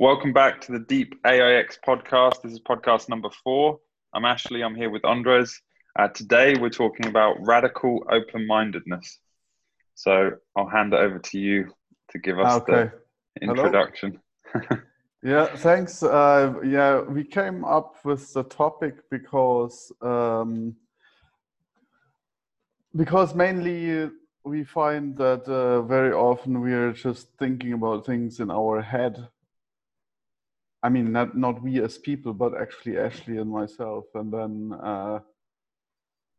Welcome back to the Deep AIX podcast. This is podcast number four. I'm Ashley. I'm here with Andres. Uh, today we're talking about radical open mindedness. So I'll hand it over to you to give us okay. the introduction. yeah, thanks. Uh, yeah, we came up with the topic because um, because mainly we find that uh, very often we are just thinking about things in our head. I mean, not not we as people, but actually Ashley and myself, and then uh,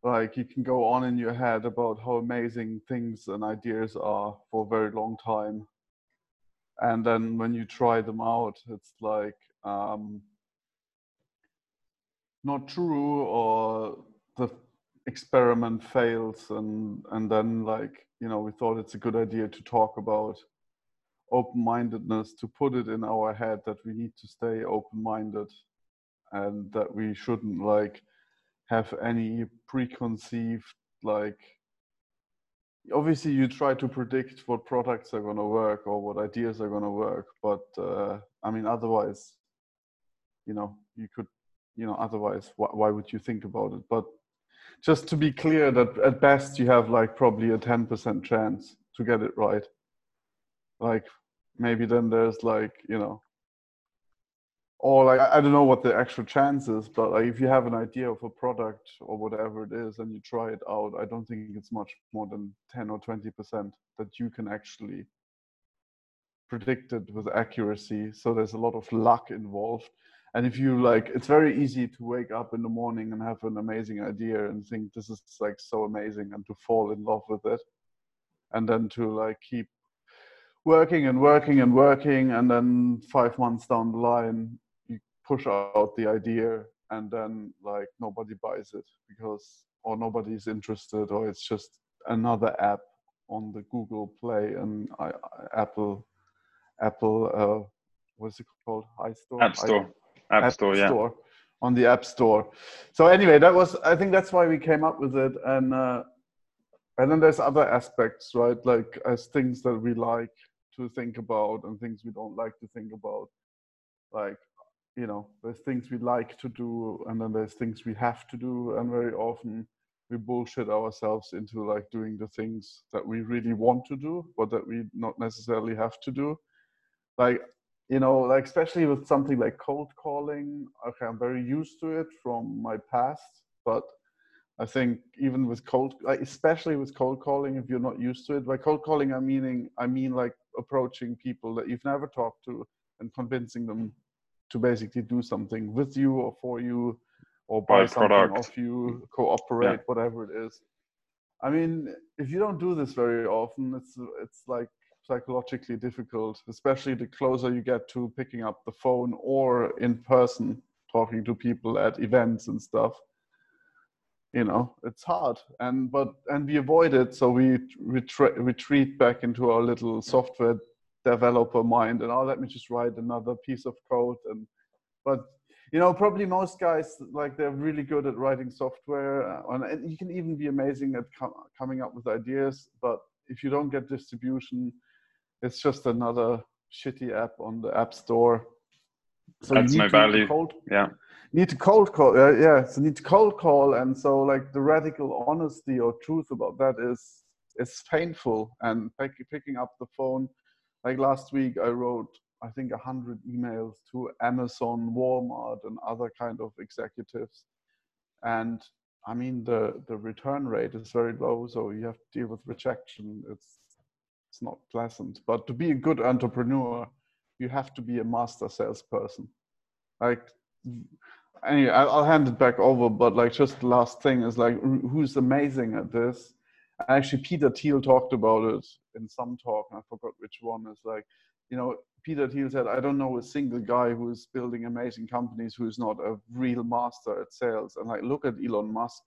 like you can go on in your head about how amazing things and ideas are for a very long time, and then when you try them out, it's like um, not true or the experiment fails and and then like you know we thought it's a good idea to talk about open-mindedness to put it in our head that we need to stay open-minded and that we shouldn't like have any preconceived like obviously you try to predict what products are going to work or what ideas are going to work but uh, i mean otherwise you know you could you know otherwise why, why would you think about it? But just to be clear that at best you have like probably a 10% chance to get it right. Like maybe then there's like you know or like I don't know what the actual chance is, but like if you have an idea of a product or whatever it is and you try it out, I don't think it's much more than 10 or 20% that you can actually predict it with accuracy. So there's a lot of luck involved and if you like it's very easy to wake up in the morning and have an amazing idea and think this is like so amazing and to fall in love with it and then to like keep working and working and working and then five months down the line you push out the idea and then like nobody buys it because or nobody's interested or it's just another app on the google play and I, I, apple apple uh what's it called iStore app store App, App Store, Store, yeah. on the App Store. So anyway, that was I think that's why we came up with it, and uh, and then there's other aspects, right? Like as things that we like to think about and things we don't like to think about. Like you know, there's things we like to do, and then there's things we have to do, and very often we bullshit ourselves into like doing the things that we really want to do, but that we not necessarily have to do. Like you know, like especially with something like cold calling, okay, I'm very used to it from my past, but I think even with cold, like especially with cold calling, if you're not used to it, by cold calling, I meaning I mean like approaching people that you've never talked to and convincing them to basically do something with you or for you or buy, buy something product. off you, cooperate, yeah. whatever it is. I mean, if you don't do this very often, it's it's like psychologically difficult, especially the closer you get to picking up the phone or in person talking to people at events and stuff. You know, it's hard, and but and we avoid it, so we retra- retreat back into our little software developer mind, and oh, let me just write another piece of code. And but you know, probably most guys like they're really good at writing software, uh, and you can even be amazing at com- coming up with ideas. But if you don't get distribution, it's just another shitty app on the app store. So That's no value. Cold, yeah. Need to cold call. Uh, yeah. So need to cold call, and so like the radical honesty or truth about that is is painful. And pick, picking up the phone, like last week, I wrote I think a hundred emails to Amazon, Walmart, and other kind of executives, and I mean the the return rate is very low, so you have to deal with rejection. It's it's not pleasant. But to be a good entrepreneur, you have to be a master salesperson. Like, anyway, I'll hand it back over. But like, just the last thing is like, who's amazing at this? Actually, Peter Thiel talked about it in some talk, and I forgot which one. Is like, you know, Peter Thiel said, I don't know a single guy who is building amazing companies who is not a real master at sales. And like, look at Elon Musk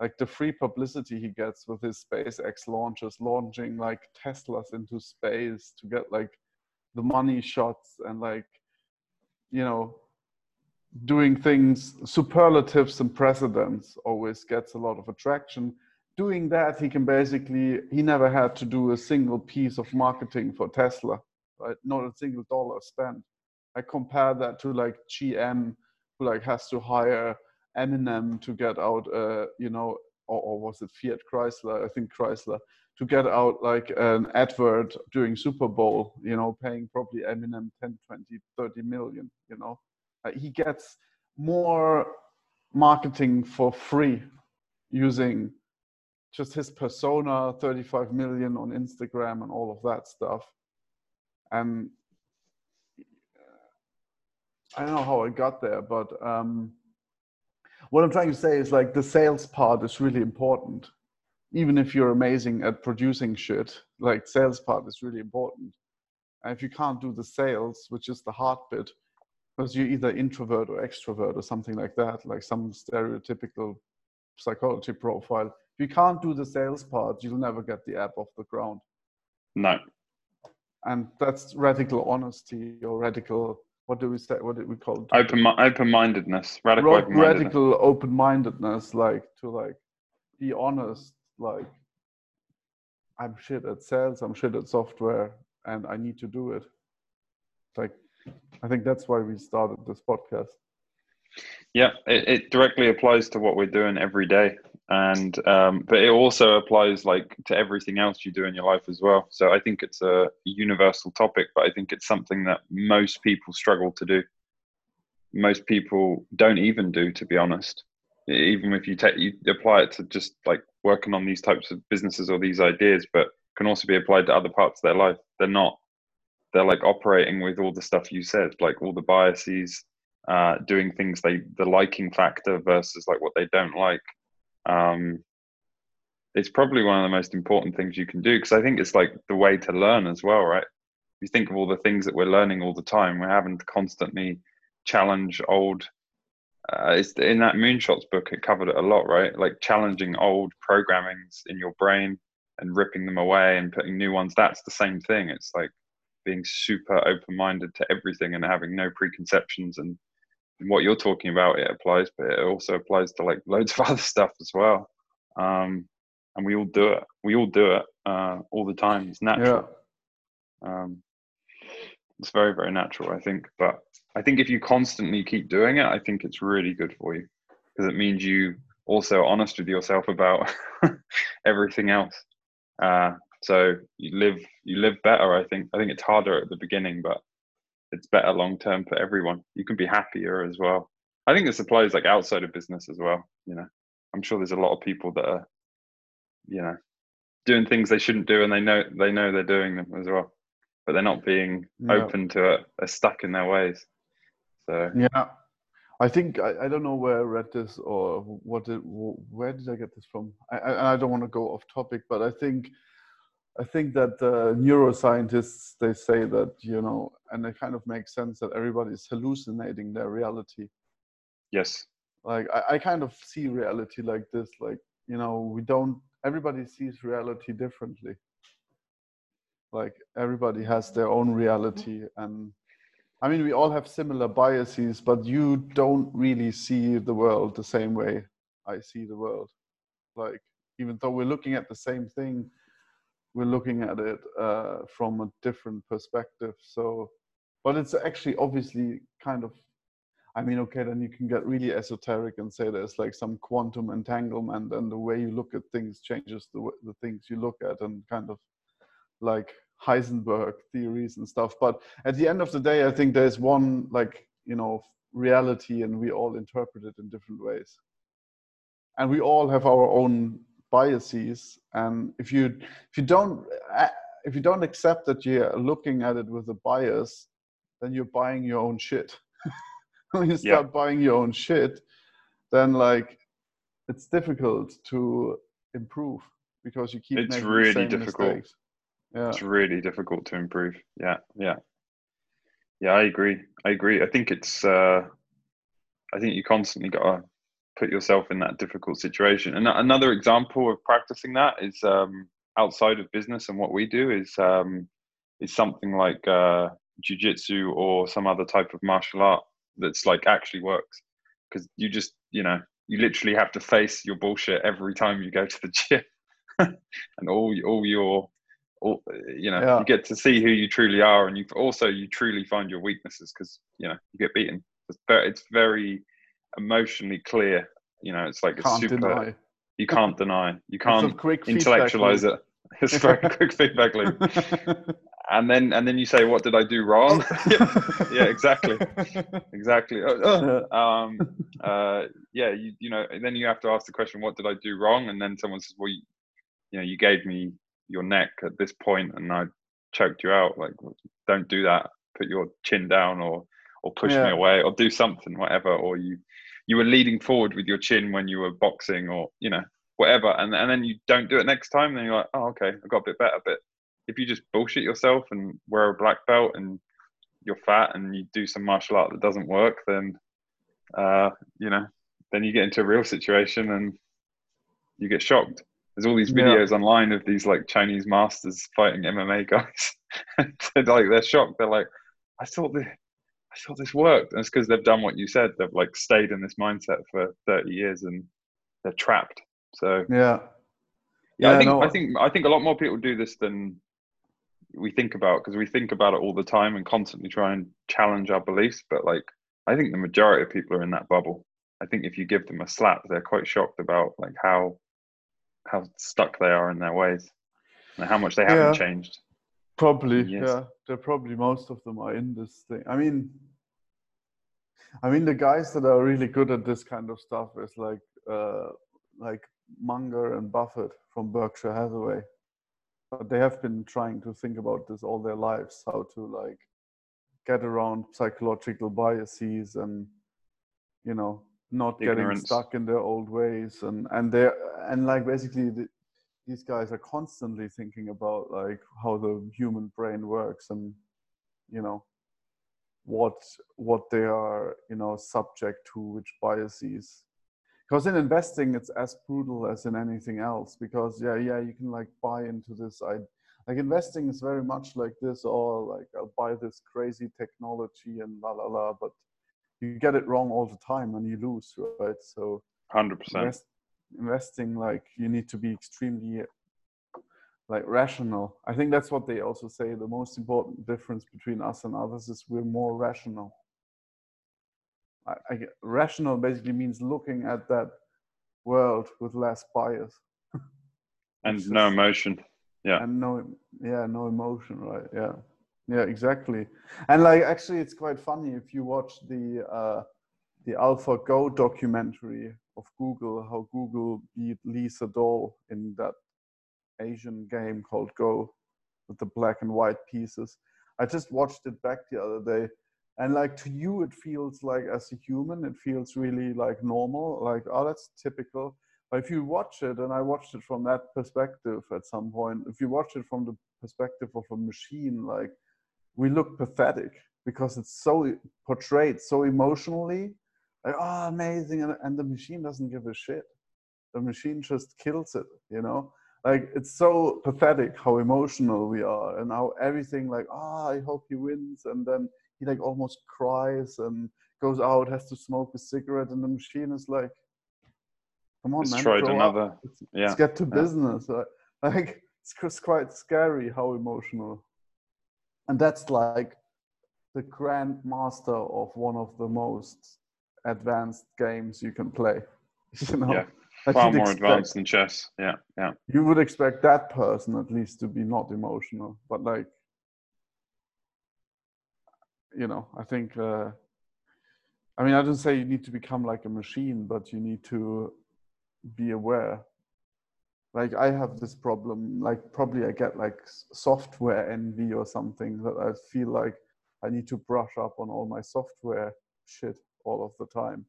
like the free publicity he gets with his SpaceX launches, launching like Teslas into space to get like the money shots and like, you know, doing things, superlatives and precedents always gets a lot of attraction. Doing that, he can basically, he never had to do a single piece of marketing for Tesla, right? Not a single dollar spent. I compare that to like GM, who like has to hire Eminem to get out, uh, you know, or, or was it Fiat Chrysler? I think Chrysler to get out like an advert during Super Bowl, you know, paying probably Eminem 10, 20, 30 million, you know. Uh, he gets more marketing for free using just his persona 35 million on instagram and all of that stuff. And i don't know how i got there but um, what i'm trying to say is like the sales part is really important. Even if you're amazing at producing shit like sales part is really important. And if you can't do the sales which is the hard bit because you're either introvert or extrovert or something like that like some stereotypical psychology profile. If you can't do the sales part you'll never get the app off the ground. No. And that's radical honesty or radical what do we say what did we call it? Open open-mindedness. Radical Ro- open-mindedness. radical open-mindedness like to like be honest like i'm shit at sales i'm shit at software and i need to do it. Like i think that's why we started this podcast. Yeah it, it directly applies to what we're doing every day. And um, but it also applies like to everything else you do in your life as well. So i think it's a universal topic but i think it's something that most people struggle to do. Most people don't even do to be honest. Even if you take you apply it to just like working on these types of businesses or these ideas but can also be applied to other parts of their life. They're not they're like operating with all the stuff you said like all the biases uh, doing things they the liking factor versus like what they don't like um, it's probably one of the most important things you can do because I think it's like the way to learn as well, right? You think of all the things that we're learning all the time, we're having to constantly challenge old. Uh, it's in that moonshots book. It covered it a lot, right? Like challenging old programmings in your brain and ripping them away and putting new ones. That's the same thing. It's like being super open-minded to everything and having no preconceptions and what you're talking about it applies but it also applies to like loads of other stuff as well. Um, and we all do it. We all do it uh, all the time. It's natural. Yeah. um, it's very very natural i think. But i think if you constantly keep doing it i think it's really good for you because it means you also honest with yourself about everything else. Uh, so you live you live better i think i think it's harder at the beginning but it's better long term for everyone. You can be happier as well. I think this applies like outside of business as well. You know, I'm sure there's a lot of people that are, you know, doing things they shouldn't do, and they know they know they're doing them as well, but they're not being open to it. They're stuck in their ways. So yeah, I think I, I don't know where I read this or what did where did I get this from. I I, I don't want to go off topic, but I think I think that uh, neuroscientists they say that you know, and it kind of makes sense that everybody is hallucinating their reality. Yes. Like I, I kind of see reality like this. Like you know, we don't. Everybody sees reality differently. Like everybody has their own reality, and I mean, we all have similar biases, but you don't really see the world the same way I see the world. Like even though we're looking at the same thing we're looking at it uh, from a different perspective. So, but it's actually obviously kind of, I mean, okay, then you can get really esoteric and say there's like some quantum entanglement, and the way you look at things changes the the things you look at, and kind of like Heisenberg theories and stuff. But at the end of the day, I think there's one like you know reality, and we all interpret it in different ways, and we all have our own biases and if you if you don't if you don't accept that you're looking at it with a bias then you're buying your own shit. When you start yeah. buying your own shit then like it's difficult to improve because you keep it's really difficult. mistakes. yeah. It's really difficult to improve. Yeah yeah. Yeah i agree. I agree. I think it's uh i think you constantly got to put yourself in that difficult situation. And another example of practicing that is um, outside of business and what we do is um, is something like uh, jujitsu or some other type of martial art that's like actually works because you just you know you literally have to face your bullshit every time you go to the gym and all all your all, you know, Yeah. you get to see who you truly are, and you also you truly find your weaknesses because you know you get beaten. It's very, it's very emotionally clear. You know, it's like Can't super. deny. You can't deny. You can't intellectualize it. It's a very quick feedback loop, and then and then you say, "What did I do wrong?" yeah, yeah, exactly, exactly. Uh, uh, Yeah. um, uh, yeah, you you know, then you have to ask the question, "What did I do wrong?" And then someone says, "Well, you, you know, you gave me your neck at this point, and I choked you out. Like, don't do that. Put your chin down, or or push me away, or do something, whatever. Or you you were leading forward with your chin when you were boxing, or you know, whatever. And and then you don't do it next time. Then you're like, "Oh, okay, I got a bit better." But if you just bullshit yourself and wear a black belt and you're fat and you do some martial art that doesn't work, then uh, you know, then you get into a real situation and you get shocked. There's all these Yeah. videos online of these like Chinese masters fighting MMA guys. they're like they're shocked. They're like, I thought this, I thought this worked. And it's because they've done what you said. They've like stayed in this mindset for 30 years and they're trapped. So yeah. yeah, I think no. I think I think a lot more people do this than we think about because we think about it all the time and constantly try and challenge our beliefs. But like, I think the majority of people are in that bubble. I think if you give them a slap, they're quite shocked about like how how stuck they are in their ways and how much they haven't Yeah. changed. Probably, Yes. yeah. They're probably most of them are in this thing. I mean, I mean the guys that are really good at this kind of stuff is like uh, like Munger and Buffett from Berkshire Hathaway. But they have been trying to think about this all their lives, how to like get around psychological biases and you know not getting stuck in their old ways and and they and like basically the, these guys are constantly thinking about like how the human brain works and you know what what they are you know subject to which biases because in investing it's as brutal as in anything else because yeah yeah you can like buy into this i like investing is very much like this or like i'll buy this crazy technology and la la la but you get it wrong all the time and you lose right so Hundred percent. invest, investing like you need to be extremely like rational. I think that's what they also say the most important difference between us and others is we're more rational. I, I get- rational basically means looking at that world with less bias. And no emotion. Yeah. and no yeah no emotion right? Yeah. Yeah exactly. And like actually it's quite funny if you watch the uh the AlphaGo documentary of Google, how Google beat Lee Sedol in that Asian game called Go with the black and white pieces. I just watched it back the other day. And like to you, it feels like as a human, it feels really like normal, like, oh, that's typical. But if you watch it, and I watched it from that perspective at some point, if you watch it from the perspective of a machine, like we look pathetic because it's so portrayed so emotionally like oh amazing and, and the machine doesn't give a shit the machine just kills it you know like it's so pathetic how emotional we are and how everything like oh i hope he wins and then he like almost cries and goes out has to smoke a cigarette and the machine is like come on Let's man another. Let's, Yeah. let's get to yeah. business like, like it's just quite scary how emotional and that's like the grand master of one of the most advanced games you can play you know Yeah. Far more expect- advanced than chess. Yeah. Yeah. you would expect that person at least to be not emotional but like you know i think uh i mean i don't say you need to become like a machine but you need to be aware like i have this problem like probably i get like software envy or something that i feel like i need to brush up on all my software shit all of the time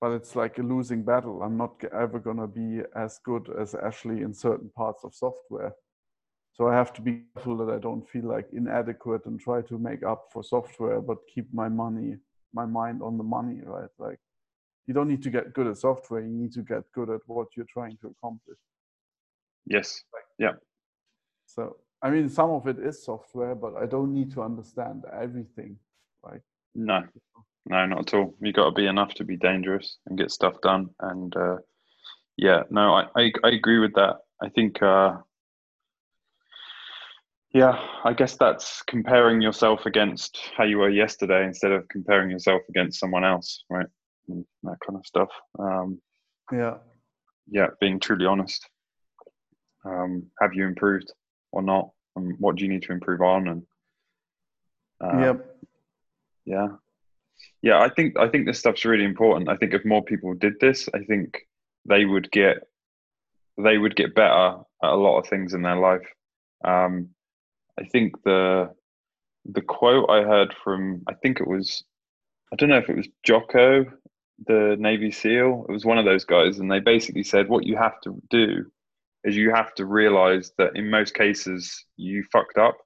but it's like a losing battle. I'm not ever going to be as good as Ashley in certain parts of software. So I have to be careful that I don't feel like inadequate and try to make up for software, but keep my money, my mind on the money, right? Like you don't need to get good at software. You need to get good at what you're trying to accomplish. Yes. Yeah. So, I mean, some of it is software, but I don't need to understand everything. Right? No. No, not at all. You got to be enough to be dangerous and get stuff done. And uh, yeah, no, I, I I agree with that. I think uh, yeah, I guess that's comparing yourself against how you were yesterday instead of comparing yourself against someone else, right? And that kind of stuff. Um, yeah. Yeah, being truly honest. Um, have you improved or not? And what do you need to improve on? And uh, yep. yeah, yeah. I think I think this stuff's really important. I think if more people did this, I think they would get they would get better at a lot of things in their life. Um, I think the the quote I heard from I think it was I don't know if it was Jocko, the Navy SEAL. It was one of those guys, and they basically said what you have to do is you have to realize that in most cases you fucked up,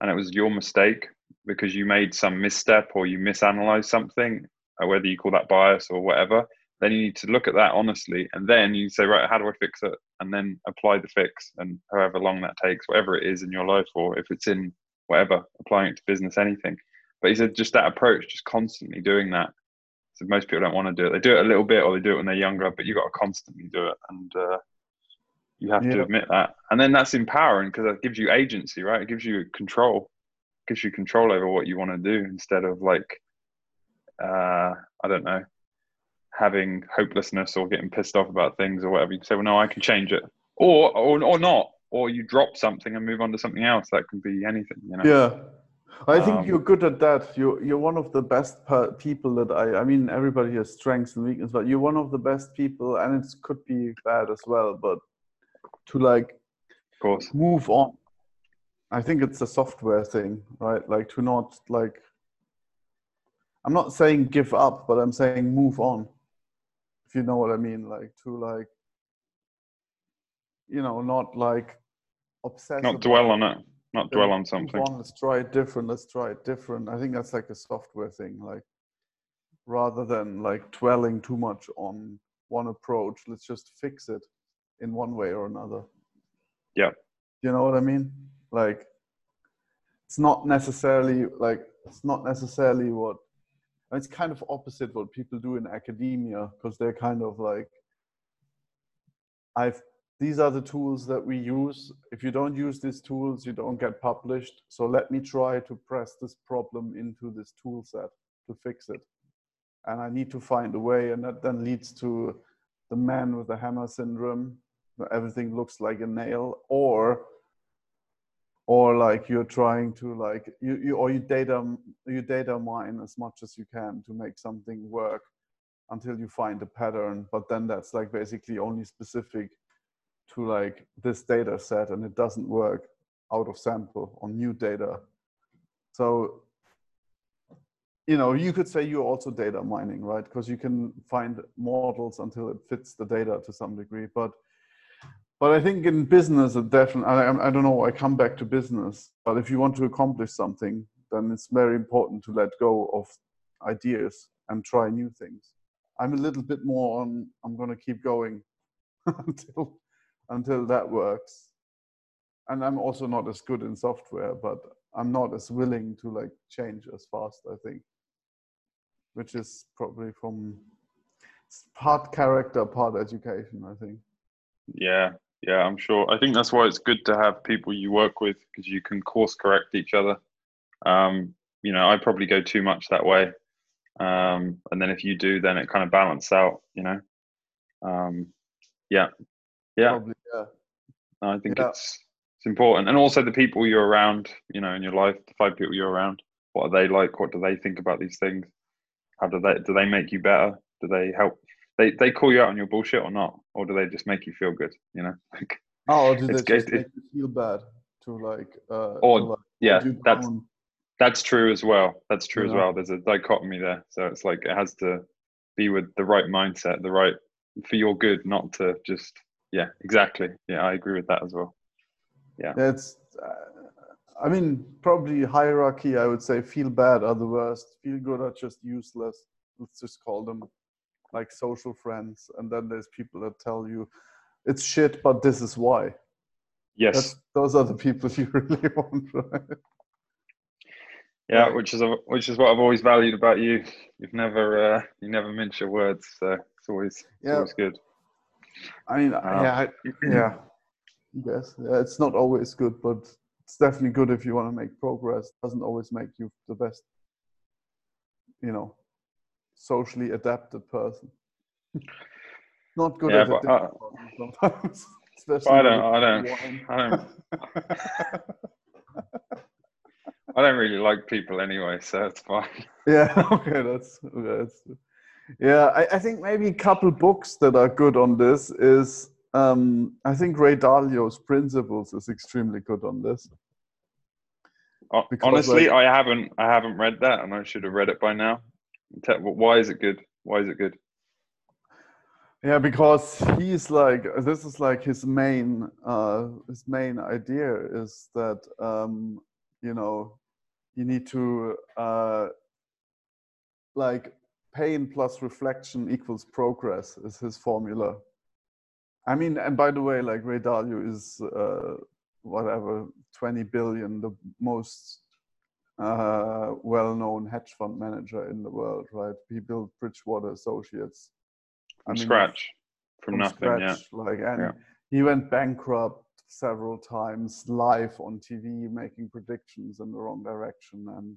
and it was your mistake because you made some misstep or you misanalyzed something, whether you call that bias or whatever then you need to look at that honestly. And then you say right how do i fix it? And then apply the fix and however long that takes whatever it is in your life or if it's in whatever applying it to business anything. But he said just that approach just constantly doing that. So most people don't want to do it. They do it a little bit or they do it when they're younger but you've got to constantly do it. And uh, you have yeah. to admit that. And then that's empowering because it gives you agency right? It gives you control gives you control over what you want to do instead of like uh, i don't know having hopelessness or getting pissed off about things or whatever, you say, well, no, I can change it, or or or not, or you drop something and move on to something else. That can be anything, you know. Yeah. I think um, you're good at that. You're you're one of the best per- people that I. I mean, everybody has strengths and weaknesses, but you're one of the best people, and it could be bad as well. But to like, of course, move on. I think it's a software thing, right? Like to not like. I'm not saying give up, but I'm saying move on if you know what I mean, like to like, you know, not like obsess. Not dwell on it. Not dwell on something. On, let's try it different. Let's try it different. I think that's like a software thing, like rather than like dwelling too much on one approach. Let's just fix it in one way or another. Yeah. You know what I mean? Like, it's not necessarily like it's not necessarily what it's kind of opposite what people do in academia because they're kind of like i've these are the tools that we use. If you don't use these tools you don't get published. So let me try to press this problem into this tool set to fix it. And i need to find a way and that then leads to the man with the hammer syndrome. Everything looks like a nail or or like you're trying to like you, you or you data you data mine as much as you can to make something work until you find a pattern but then that's like basically only specific to like this data set and it doesn't work out of sample on new data. So you know you could say you're also data mining right? Because you can find models until it fits the data to some degree but but I think in business, it definitely, I, I don't know, I come back to business, but if you want to accomplish something, then it's very important to let go of ideas and try new things. I'm a little bit more on, I'm going to keep going until, until that works. And I'm also not as good in software, but I'm not as willing to like change as fast, I think, which is probably from part character, part education, I think. Yeah, yeah, I'm sure. I think that's why it's good to have people you work with because you can course correct each other. Um, you know, I probably go too much that way, um, and then if you do, then it kind of balances out. You know, um, yeah, yeah. Probably, yeah. I think yeah. it's it's important, and also the people you're around. You know, in your life, the five people you're around. What are they like? What do they think about these things? How do they do they make you better? Do they help they they call you out on your bullshit or not, or do they just make you feel good? You know, like oh, do they just make you feel bad to like uh, or to like, yeah, that's that's true as well. That's true as well. There's a dichotomy there, so it's like it has to be with the right mindset, the right for your good, not to just yeah, exactly. Yeah, I agree with that as well. Yeah, that's. Uh, I mean, probably hierarchy. I would say feel bad are the worst. Feel good are just useless. Let's just call them like social friends, and then there's people that tell you it's shit, but this is why. Yes, That's, those are the people you really want, right? Yeah, which is a, which is what I've always valued about you. You've never uh, you never mince your words, so it's always it's yeah. always good. I mean, um, yeah, I, yeah, yes, yeah, it's not always good, but it's definitely good if you want to make progress. It doesn't always make you the best, you know, socially adapted person. Not good Yeah, at but, uh, sometimes. Especially I don't, I don't. I don't, I don't really like people anyway, so it's fine. Yeah, okay, that's okay, that's yeah. I, I think maybe a couple books that are good on this is um, I think Ray Dalio's Principles is extremely good on this. Because, Honestly, like- I haven't, I haven't read that, and I should have read it by now. Why is it good? Why is it good? Yeah, because he's like this is like his main uh, his main idea is that um, you know you need to uh, like pain plus reflection equals progress is his formula. I mean, and by the way, like Ray Dalio is uh, whatever twenty billion, the most uh, well-known hedge fund manager in the world, right? He built Bridgewater Associates From I mean, scratch, from, from nothing. Yeah. scratch, Like, and Yeah. he went bankrupt several times live on TV, making predictions in the wrong direction. And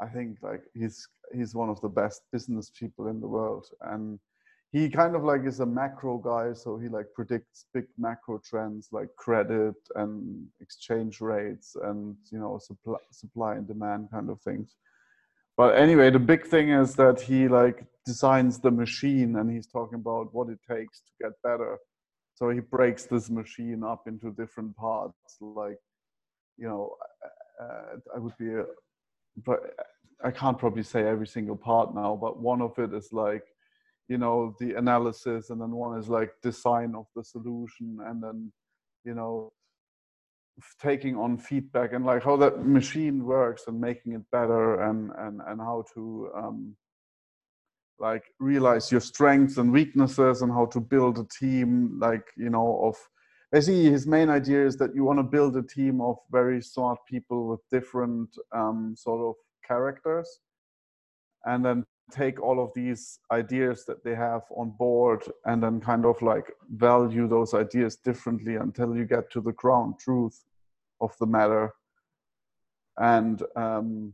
I think like he's he's one of the best business people in the world. And he kind of like is a macro guy, so he like predicts big macro trends like credit and exchange rates and you know supply supply and demand kind of things. But anyway, the big thing is that he like designs the machine and he's talking about what it takes to get better. So he breaks this machine up into different parts. Like, you know, uh, I would be, a, but I can't probably say every single part now. But one of it is like, you know, the analysis, and then one is like design of the solution, and then, you know, taking on feedback and like how that machine works and making it better and and and how to um like realize your strengths and weaknesses and how to build a team like you know of basically his main idea is that you want to build a team of very smart people with different um, sort of characters and then take all of these ideas that they have on board and then kind of like value those ideas differently until you get to the ground truth of the matter. And um,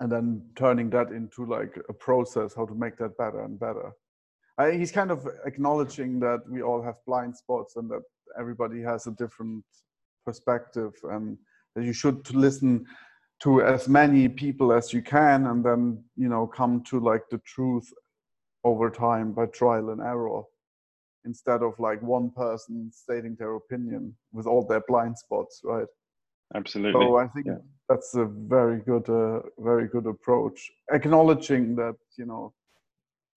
and then turning that into like a process how to make that better and better. I, he's kind of acknowledging that we all have blind spots and that everybody has a different perspective and that you should listen to as many people as you can and then you know come to like the truth over time by trial and error instead of like one person stating their opinion with all their blind spots right Absolutely. so I think yeah. that's a very good, uh, very good approach. Acknowledging that you know,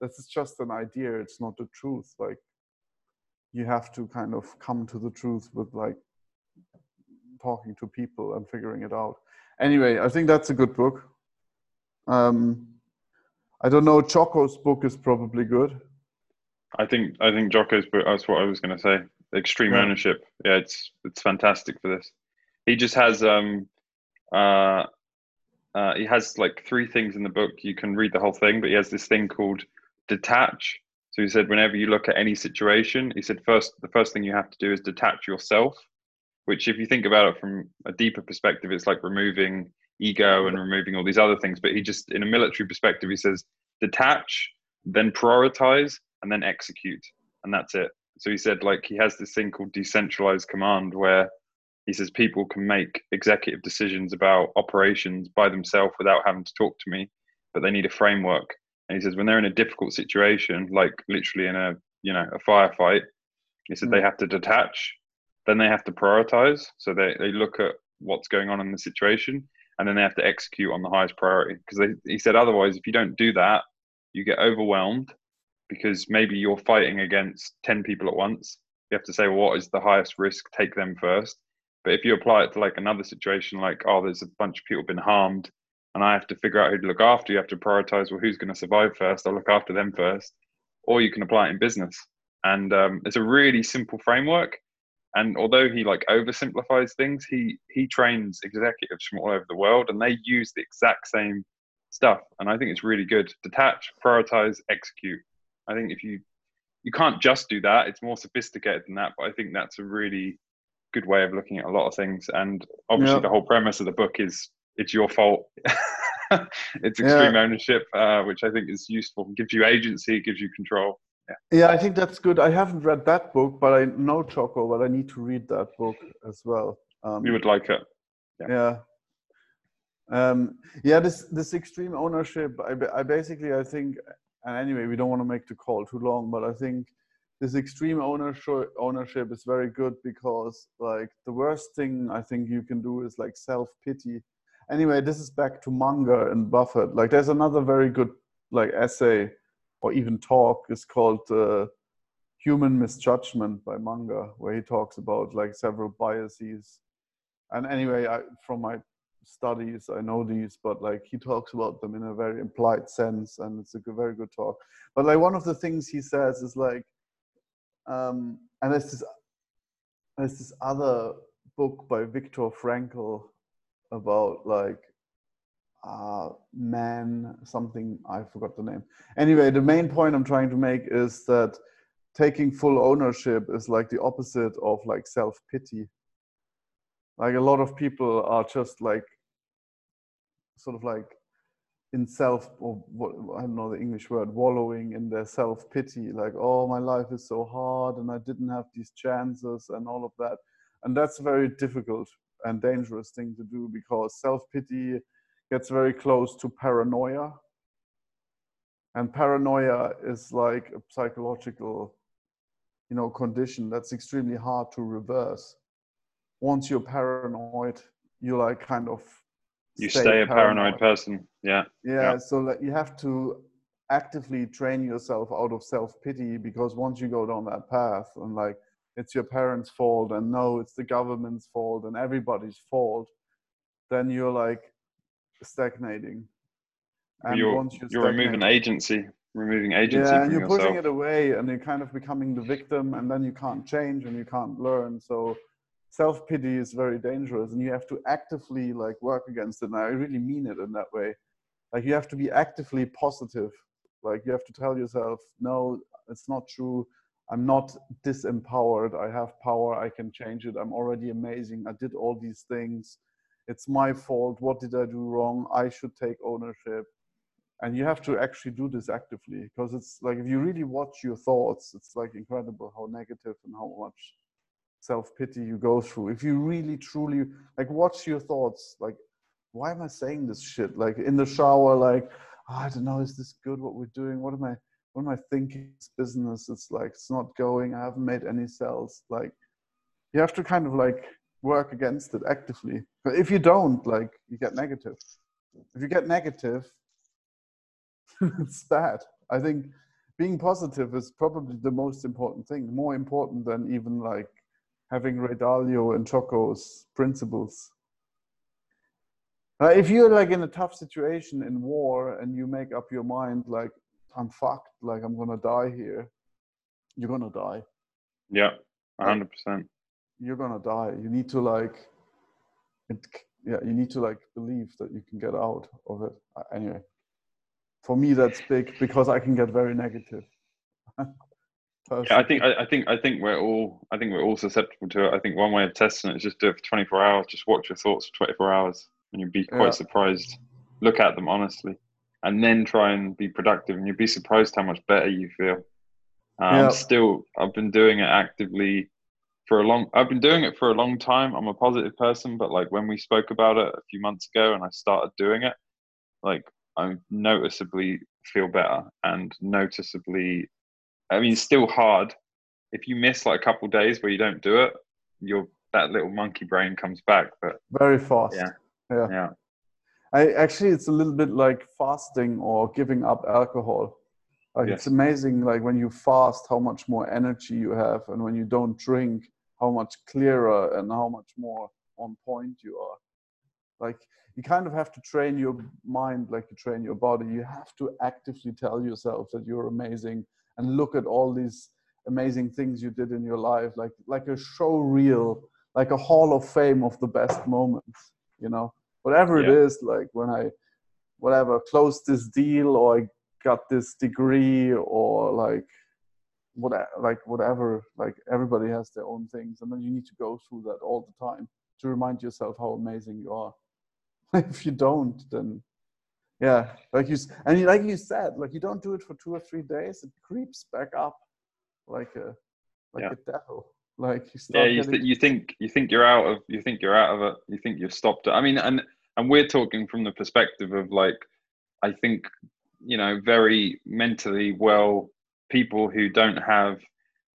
this is just an idea; it's not the truth. Like you have to kind of come to the truth with like talking to people and figuring it out. Anyway, I think that's a good book. Um, I don't know. Jocko's book is probably good. I think I think Jocko's book. That's what I was going to say. Extreme Yeah. ownership. Yeah, it's it's fantastic for this. He just has um uh uh he has like three things in the book. You can read the whole thing, but he has this thing called detach. So he said whenever you look at any situation, he said first the first thing you have to do is detach yourself. Which, if you think about it from a deeper perspective, it's like removing ego and removing all these other things. But he just, in a military perspective, he says detach, then prioritize, and then execute, and that's it. So he said, like, he has this thing called decentralized command where he says people can make executive decisions about operations by themselves without having to talk to me, but they need a framework. And he says, when they're in a difficult situation, like literally in a, you know, a firefight, he said Mm. they have to detach, then they have to prioritize. So they, they look at what's going on in the situation and then they have to execute on the highest priority. Because he said, otherwise, if you don't do that, you get overwhelmed because maybe you're fighting against 10 people at once. You have to say, well, what is the highest risk? Take them first. But if you apply it to like another situation, like, oh, there's a bunch of people been harmed and I have to figure out who to look after, you have to prioritize, well, who's going to survive first? I'll look after them first. Or you can apply it in business. And um, it's a really simple framework. And although he like oversimplifies things, he he trains executives from all over the world, and they use the exact same stuff. And I think it's really good. Detach, prioritize, execute. I think if you you can't just do that, it's more sophisticated than that. But I think that's a really good way of looking at a lot of things. And obviously, Yeah. the whole premise of the book is it's your fault. it's extreme ownership, uh, which I think is useful. gives you agency, it gives you control. Yeah, I think that's good. I haven't read that book, but I know Jocko, but I need to read that book as well. Um, You would like it. yeah um yeah this this extreme ownership I, I basically i think and anyway we don't want to make the call too long but i think this extreme ownership ownership is very good because like the worst thing i think you can do is like self-pity anyway this is back to munger and buffett like there's another very good like essay or even talk is called uh, human misjudgment by munger where he talks about like several biases. And anyway I, from my studies i know these but like he talks about them in a very implied sense and it's a good, very good talk. But like one of the things he says is like um and there's this there's this other book by viktor frankl about like uh man something i forgot the name. Anyway the main point i'm trying to make is that taking full ownership is like the opposite of like self-pity. Like a lot of people are just like sort of like in self or what i don't know the english word wallowing in their self-pity. Like oh my life is so hard and i didn't have these chances and all of that. And that's a very difficult and dangerous thing to do because self-pity gets very close to paranoia and paranoia is like a psychological you know condition that's extremely hard to reverse once you're paranoid you like kind of You stay a paranoid person. Yeah. yeah, Yeah. so like you have to actively train yourself out of self-pity because once you go down that path and like it's your parents fault and no it's the government's fault and everybody's fault then you're like stagnating and you're once you you're removing agency, removing agency yeah, and you're yourself. pushing it away, and you're kind of becoming the victim, and then you can't change and you can't learn. So self pity is very dangerous, and you have to actively like work against it. And I really mean it in that way. Like you have to be actively positive. Like you have to tell yourself, no, it's not true. I'm not disempowered. I have power. I can change it. I'm already amazing. I did all these things. It's my fault. What did I do wrong? I should take ownership. And you have to actually do this actively because it's like if you really watch your thoughts it's like incredible how negative and how much self-pity you go through. If you really truly like watch your thoughts like why am i saying this shit? Like in the shower like "Oh, i don't know is this good what we're doing? What am i what am i thinking this business? It's like it's not going. I haven't made any sales. Like you have to kind of like work against it actively but if you don't like you get negative if you get negative it's bad. I think being positive is probably the most important thing, more important than even like having Ray Dalio and Jocko's principles. Uh, if you're like in a tough situation in war and you make up your mind like I'm fucked, like I'm gonna die here, you're gonna die. Yeah, hundred percent. You're gonna die. You need to like, it, yeah, you need to like believe that you can get out of it. Anyway, for me that's big because I can get very negative. Yeah, I think I, I think I think we're all I think we're all susceptible to it. I think one way of testing it is just do it for 24 hours. Just watch your thoughts for 24 hours, and you'll be quite Yeah. surprised. Look at them honestly, and then try and be productive, and you'll be surprised how much better you feel. Um, Yeah. Still, I've been doing it actively for a long. I've been doing it for a long time. I'm a positive person, but like when we spoke about it a few months ago, and I started doing it, like I noticeably feel better and noticeably I mean, still hard. If you miss like a couple days where you don't do it, your that little monkey brain comes back. But very fast. Yeah. yeah. yeah, I actually it's a little bit like fasting or giving up alcohol. Like it's amazing like when you fast how much more energy you have and when you don't drink how much clearer and how much more on point you are. Like you kind of have to train your mind like you train your body. You have to actively tell yourself that you're amazing and look at all these amazing things you did in your life like like a show reel, like a hall of fame of the best moments, you know whatever it Yeah. is like when i whatever closed this deal or i got this degree or like whatever like whatever like everybody has their own things and then you need to go through that all the time to remind yourself how amazing you are. If you don't then yeah like you and like you said like you don't do it for two or three days it creeps back up like a like yeah. a devil. Like you yeah you, th- you think you think you're out of you think you're out of it you think you've stopped it. I mean and and we're talking from the perspective of like i think you know very mentally well people who don't have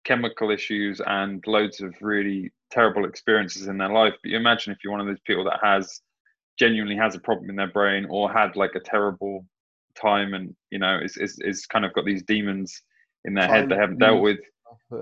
chemical issues and loads of really terrible experiences in their life but you imagine if you're one of those people that has genuinely has a problem in their brain or had like a terrible time and you know is is, is kind of got these demons in their head they haven't dealt with.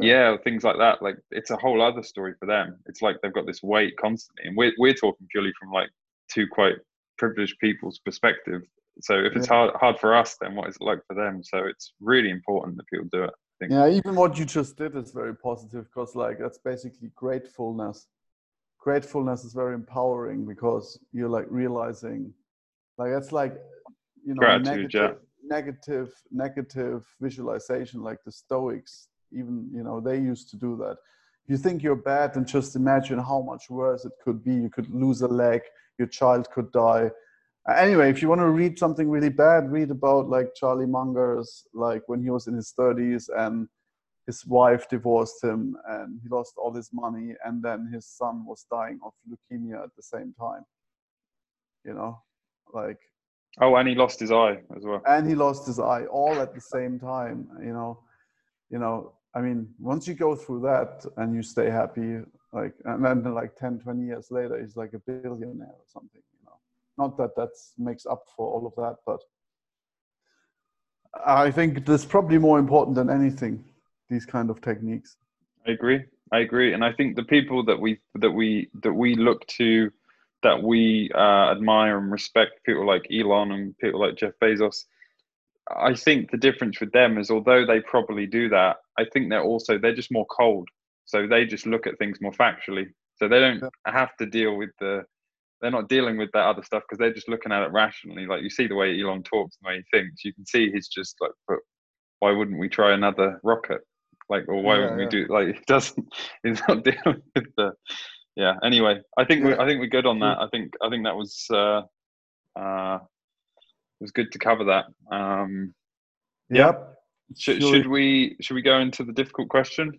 Yeah things like that. Like it's a whole other story for them. It's like they've got this weight constantly and we're, we're talking purely from like two quite privileged people's perspective so if it's hard hard for us then what is it like for them? So it's really important that people do it yeah even what you just did is very positive because like that's basically gratefulness. Gratefulness is very empowering because you're like realizing like it's like you know Gratitude, negative, yeah. negative negative visualization like the stoics even you know they used to do that. You think you're bad and just imagine how much worse it could be. You could lose a leg your child could die Uh, anyway if you want to read something really bad read about like charlie munger's like when he was in his 30s and his wife divorced him and he lost all his money and then his son was dying of leukemia at the same time. You know like oh and he lost his eye as well. And he lost his eye all at the same time you know. You know i mean once you go through that and you stay happy like and then like 10 20 years later he's like a billionaire or something not that that makes up for all of that but i think that's probably more important than anything these kind of techniques. I agree. I agree, and I think the people that we that we that we look to, that we uh, admire and respect, people like Elon and people like Jeff Bezos. I think the difference with them is, although they probably do that, I think they're also they're just more cold. So they just look at things more factually. So they don't have to deal with the. They're not dealing with that other stuff because they're just looking at it rationally. Like you see the way Elon talks, the way he thinks, you can see he's just like, but why wouldn't we try another rocket? Like, or why yeah, wouldn't yeah. we do? Like, it doesn't. It's not dealing with the. Yeah. Anyway, I think yeah. we, I think we're good on that. I think I think that was uh, uh, it was good to cover that. Um, yep. Should, should we should we go into the difficult question?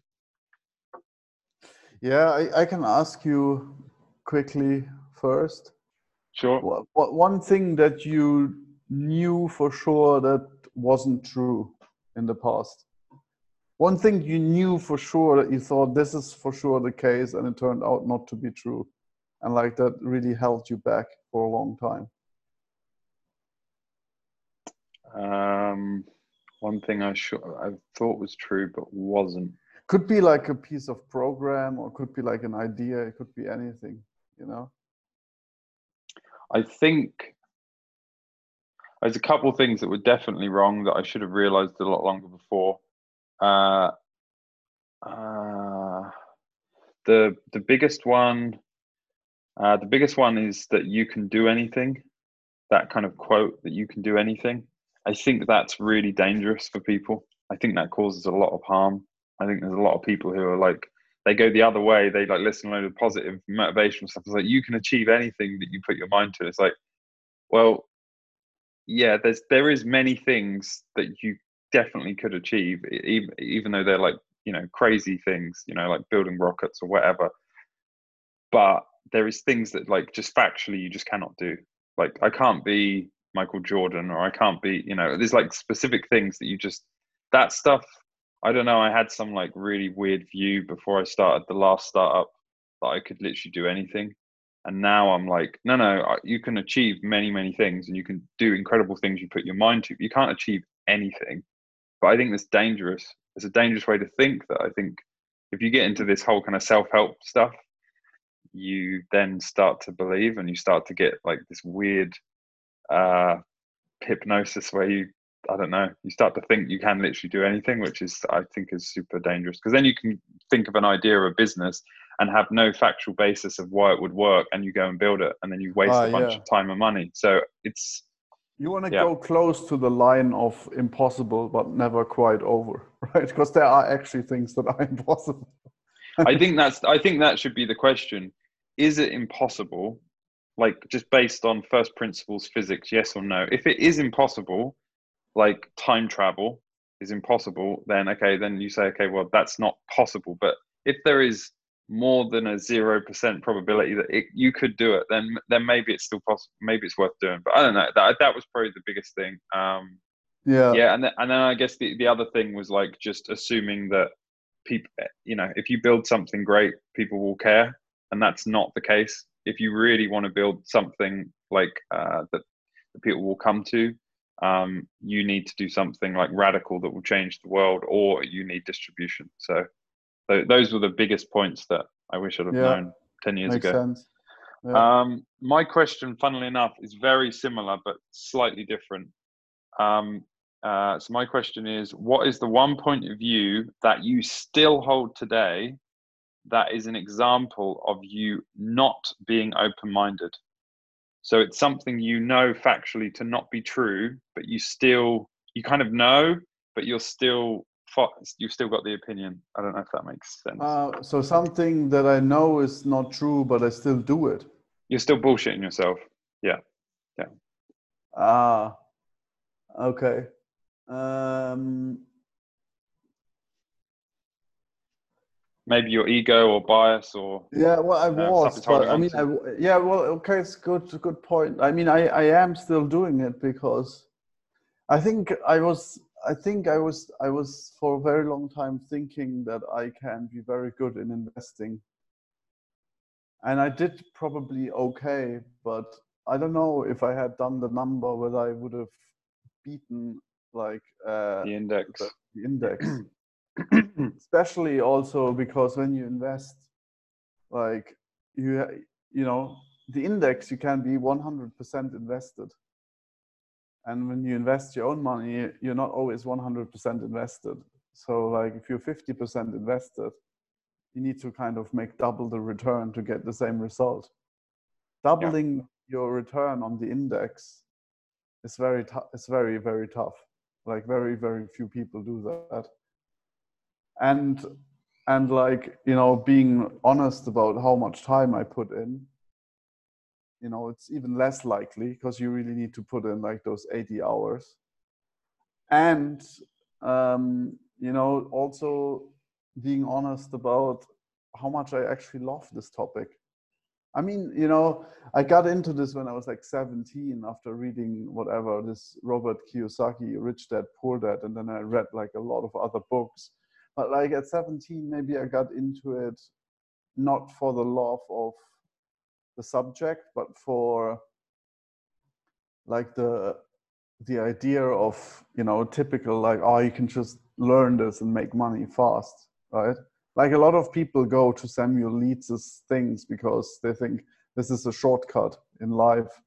Yeah, I, I can ask you quickly first. Sure. What, one thing that you knew for sure that wasn't true in the past? one thing you knew for sure that you thought this is for sure the case and it turned out not to be true and like that really held you back for a long time um, one thing i sure i thought was true but wasn't could be like a piece of program or could be like an idea it could be anything you know i think there's a couple of things that were definitely wrong that i should have realized a lot longer before uh, uh, the the biggest one, uh, the biggest one is that you can do anything. That kind of quote that you can do anything. I think that's really dangerous for people. I think that causes a lot of harm. I think there's a lot of people who are like they go the other way. They like listen to a load of positive motivational stuff. It's like you can achieve anything that you put your mind to. It's like, well, yeah, there's there is many things that you definitely could achieve, even, even though they're like, you know, crazy things, you know, like building rockets or whatever. But there is things that like just factually you just cannot do. Like I can't be Michael Jordan or I can't be, you know, there's like specific things that you just that stuff. I don't know. I had some like really weird view before I started the last startup that I could literally do anything. And now I'm like, no, no, you can achieve many, many things and you can do incredible things you put your mind to. You can't achieve anything but I think that's dangerous. It's a dangerous way to think that I think if you get into this whole kind of self help stuff, you then start to believe and you start to get like this weird uh, hypnosis where you, I don't know, you start to think you can literally do anything, which is, I think, is super dangerous because then you can think of an idea of a business and have no factual basis of why it would work and you go and build it and then you waste uh, a bunch yeah. of time and money. So it's, You want to Yeah. go close to the line of impossible, but never quite over, right? Because there are actually things that are impossible. I think that's I think that should be the question. Is it impossible? Like just based on first principles physics, yes or no? If it is impossible, like time travel is impossible, then okay, then you say, okay, well that's not possible. But if there is more than a zero percent probability that it, you could do it, then then maybe it's still possible. Maybe it's worth doing. But I don't know. That that was probably the biggest thing. Um, Yeah. yeah and then, and then i guess the, the other thing was like just assuming that people you know if you build something great people will care and that's not the case if you really want to build something like uh, that, that people will come to um, you need to do something like radical that will change the world or you need distribution so th- those were the biggest points that i wish i'd have Yeah. known 10 years Makes ago sense. Yeah. um, my question, funnily enough, is very similar but slightly different. Um, uh, so my question is, what is the one point of view that you still hold today that is an example of you not being open-minded? So it's something you know factually to not be true, but you still you kind of know, but you're still you've still got the opinion. I don't know if that makes sense. Uh, so something that I know is not true, but I still do it. you're still bullshitting yourself. Yeah, yeah. Ah, okay. Um, Maybe your ego or bias or yeah, well, I Uh, was, holding but I mean. I yeah, well, okay, it's good, good point. I mean, I, I am still doing it because I think I was, I think I was, I was for a very long time thinking that I can be very good in investing, and I did probably okay, but I don't know if I had done the number whether I would have beaten like uh, the index. the index especially also because when you invest like you you know the index you can be 100% invested. And when you invest your own money you're not always 100% invested. So like if you're 50% invested you need to kind of make double the return to get the same result. Doubling your return on the index is very tough it's very very tough. Like very very few people do that and and like you know being honest about how much time i put in you know it's even less likely because you really need to put in like those 80 hours. And um you know also being honest about how much i actually love this topic. I mean you know i got into this when i was like 17 after reading whatever this robert kiyosaki rich dad poor dad and then i read like a lot of other books but like at 17 maybe i got into it not for the love of the subject but for like the the idea of you know typical like oh you can just learn this and make money fast right? Like a lot of people go to samuel leeds's things because they think this is a shortcut in life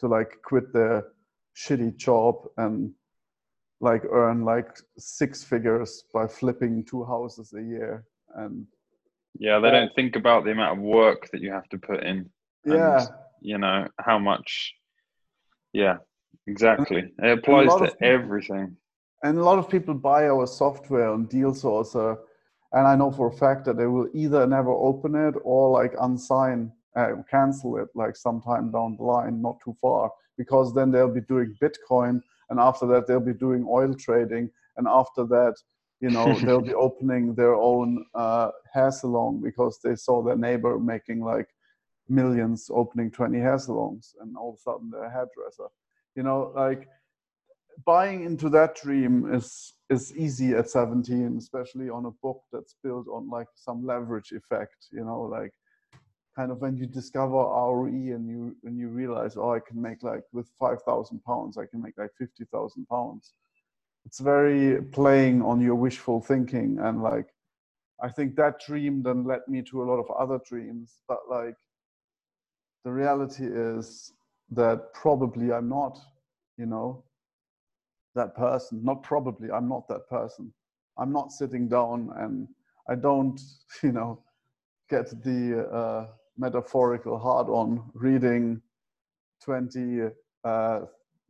to like quit their shitty job and like earn like six figures by flipping two houses a year and Yeah, they don't think about the amount of work that you have to put in. and, yeah you know how much. Yeah, exactly. It applies to people- everything. and a lot of people buy our software on deal sourcer and i know for a fact that they will either never open it or like unsign uh, cancel it like sometime down the line not too far because then they'll be doing bitcoin and after that they'll be doing oil trading and after that you know they'll be opening their own uh, hair salon because they saw their neighbor making like millions opening 20 hair salons and all of a sudden they're a hairdresser. You know like buying into that dream is is easy at 17 especially on a book that's built on like some leverage effect you know like kind of when you discover ROE and you and you realize oh I can make like with 5000 pounds I can make like 50,000 pounds. It's very playing on your wishful thinking and like I think that dream then led me to a lot of other dreams but like the reality is that probably I'm not you know that person. Not probably i'm not that person. I'm not sitting down and i don't you know get the uh, metaphorical hard on reading 20 uh,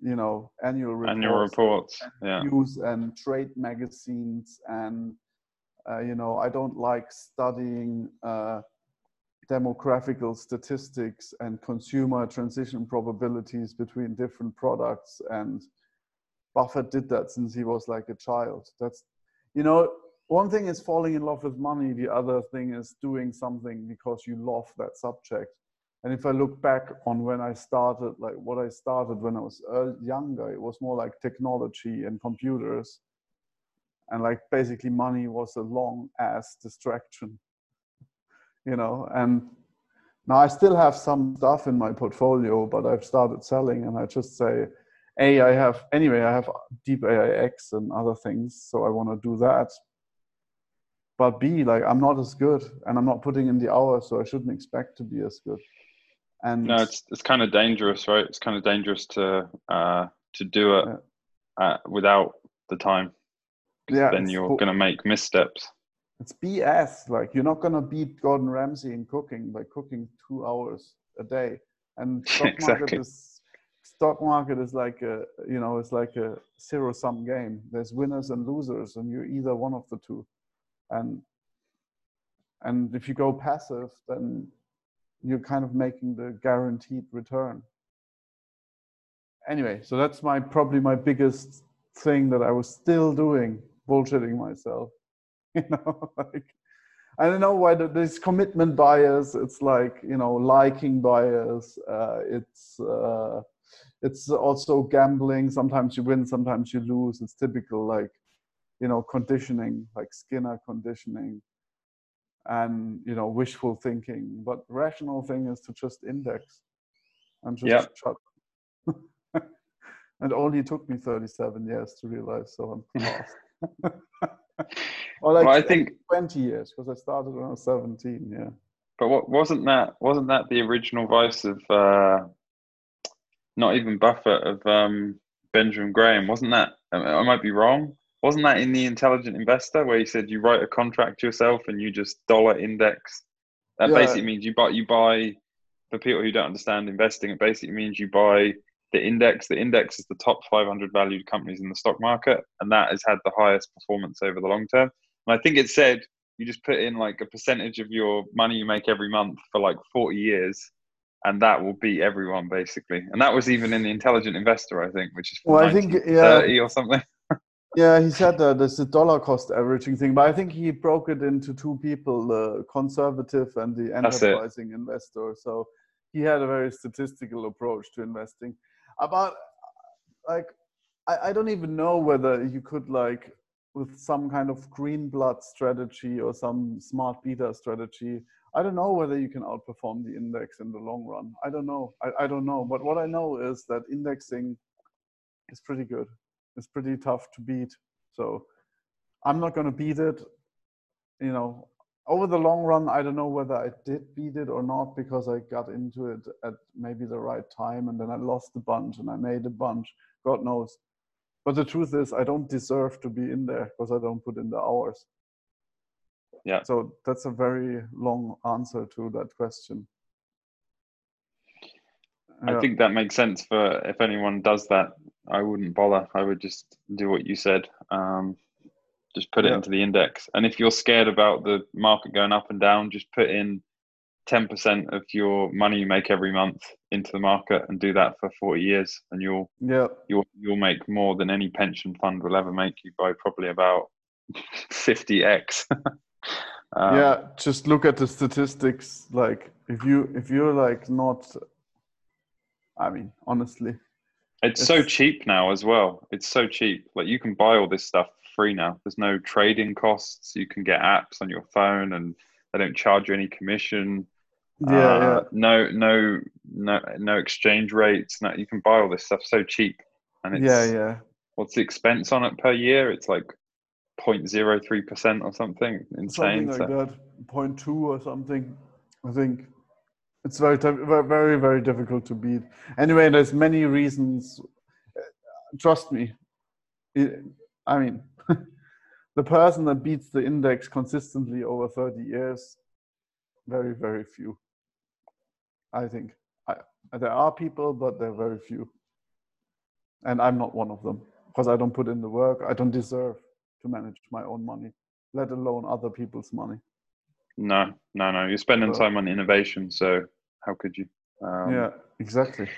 you know annual reports, annual reports, yeah, news and trade magazines, and uh, you know I don't like studying uh, demographical statistics and consumer transition probabilities between different products and Buffett did that since he was like a child. That's, you know, one thing is falling in love with money. The other thing is doing something because you love that subject. And if I look back on when I started, like what I started when I was uh, younger, it was more like technology and computers. And like basically money was a long ass distraction, you know, and now I still have some stuff in my portfolio, but I've started selling and I just say, a i have anyway i have DeepAIX and other things so i want to do that but b like i'm not as good and i'm not putting in the hours so i shouldn't expect to be as good. And no it's it's kind of dangerous right? It's kind of dangerous to uh to do it yeah. uh, without the time. Yeah then you're going to make missteps. It's bs like you're not going to beat gordon ramsay in cooking by cooking two hours a day. And stock exactly. market is stock market is like a you know it's like a zero sum game. There's winners and losers and you're either one of the two and and if you go passive then you're kind of making the guaranteed return anyway so that's my probably my biggest thing that i was still doing bullshitting myself you know like I don't know why this commitment bias. It's like you know liking bias. Uh, it's uh, it's also gambling. Sometimes you win, sometimes you lose. It's typical, like you know, conditioning, like Skinner conditioning, and you know, wishful thinking. But rational thing is to just index and just shut. and only took me 37 years to realize. So I'm lost. or like well, I think 20 years because I started when I was 17. Yeah. But what wasn't that? Wasn't that the original vice of? Uh not even Buffett of um, Benjamin Graham. Wasn't that? I might be wrong. Wasn't that in the Intelligent Investor where he said you write a contract yourself and you just dollar index? That yeah. basically means you buy you buy for people who don't understand investing. It basically means you buy the index. The index is the top 500 valued companies in the stock market, and that has had the highest performance over the long term. And I think it said you just put in like a percentage of your money you make every month for like 40 years and that will beat everyone basically. And that was even in the Intelligent Investor, I think, which is well, I think yeah, thirty or something. Yeah, he said that there's a dollar cost averaging thing, but I think he broke it into two people: the conservative and the enterprising investor. So he had a very statistical approach to investing. About like, I, I don't even know whether you could like with some kind of Greenblatt strategy or some smart beta strategy I don't know whether you can outperform the index in the long run. I don't know. I, I don't know. But what I know is that indexing is pretty good. It's pretty tough to beat. So I'm not going to beat it. You know, over the long run, I don't know whether I did beat it or not because I got into it at maybe the right time and then I lost the bunch and I made a bunch. God knows. But the truth is, I don't deserve to be in there because I don't put in the hours yeah so that's a very long answer to that question i think that makes sense for if anyone does that i wouldn't bother. I would just do what you said um, just put it yeah. into the index. And if you're scared about the market going up and down just put in 10% of your money you make every month into the market and do that for 40 years and you'll yeah. you'll you'll make more than any pension fund will ever make. You by probably about 50x um, yeah, just look at the statistics. Like if you if you're like not, I mean, honestly, it's, it's, so cheap now as well. It's so cheap. Like you can buy all this stuff free now. There's no trading costs. You can get apps on your phone, and they don't charge you any commission. Yeah, uh, yeah. No, no, no, no exchange rates. No, you can buy all this stuff so cheap. And it's, yeah, yeah. What's the expense on it per year? It's like 0.03% or something insane. Something like so. that, 0.2 or something. I think it's very, very, very difficult to beat. Anyway, there's many reasons. Trust me. I mean, the person that beats the index consistently over 30 years, very, very few. I think. I, there are people, but they're very few. and I'm not one of them because I don't put in the work. I don't deserve to manage my own money, let alone other people's money. No, no, no. You're spending time on innovation, so how could you? Um, yeah, exactly.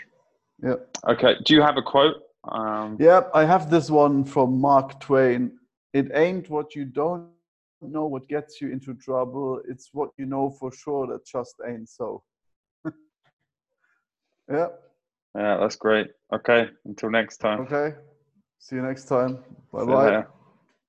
Yeah. Okay. Do you have a quote? Um, Yeah, I have this one from Mark Twain. It ain't what you don't know what gets you into trouble. It's what you know for sure that just ain't so. yeah, Yeah, that's great. Okay. Until next time. okay. See you next time. Bye bye.